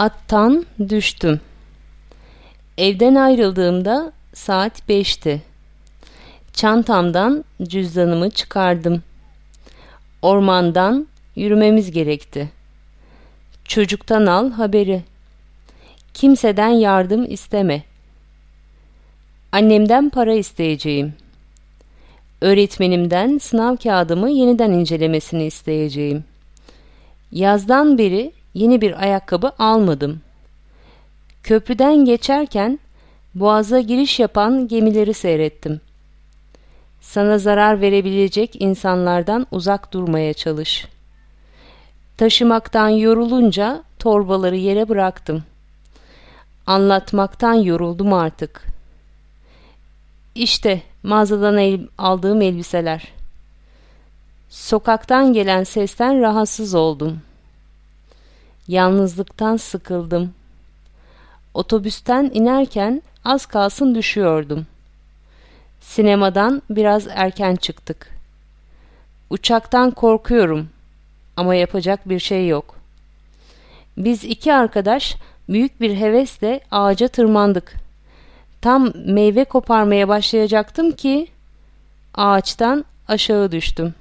Attan düştüm. Evden ayrıldığımda saat beşti. Çantamdan cüzdanımı çıkardım. Ormandan yürümemiz gerekti. Çocuktan al haberi. Kimseden yardım isteme. Annemden para isteyeceğim. Öğretmenimden sınav kağıdımı yeniden incelemesini isteyeceğim. Yazdan beri yeni bir ayakkabı almadım. Köprüden geçerken boğaza giriş yapan gemileri seyrettim. Sana zarar verebilecek insanlardan uzak durmaya çalış. Taşımaktan yorulunca torbaları yere bıraktım. Anlatmaktan yoruldum artık. İşte mağazadan el aldığım elbiseler. Sokaktan gelen sesten rahatsız oldum. Yalnızlıktan sıkıldım. Otobüsten inerken az kalsın düşüyordum. Sinemadan biraz erken çıktık. Uçaktan korkuyorum ama yapacak bir şey yok. Biz iki arkadaş büyük bir hevesle ağaca tırmandık. Tam meyve koparmaya başlayacaktım ki ağaçtan aşağı düştüm.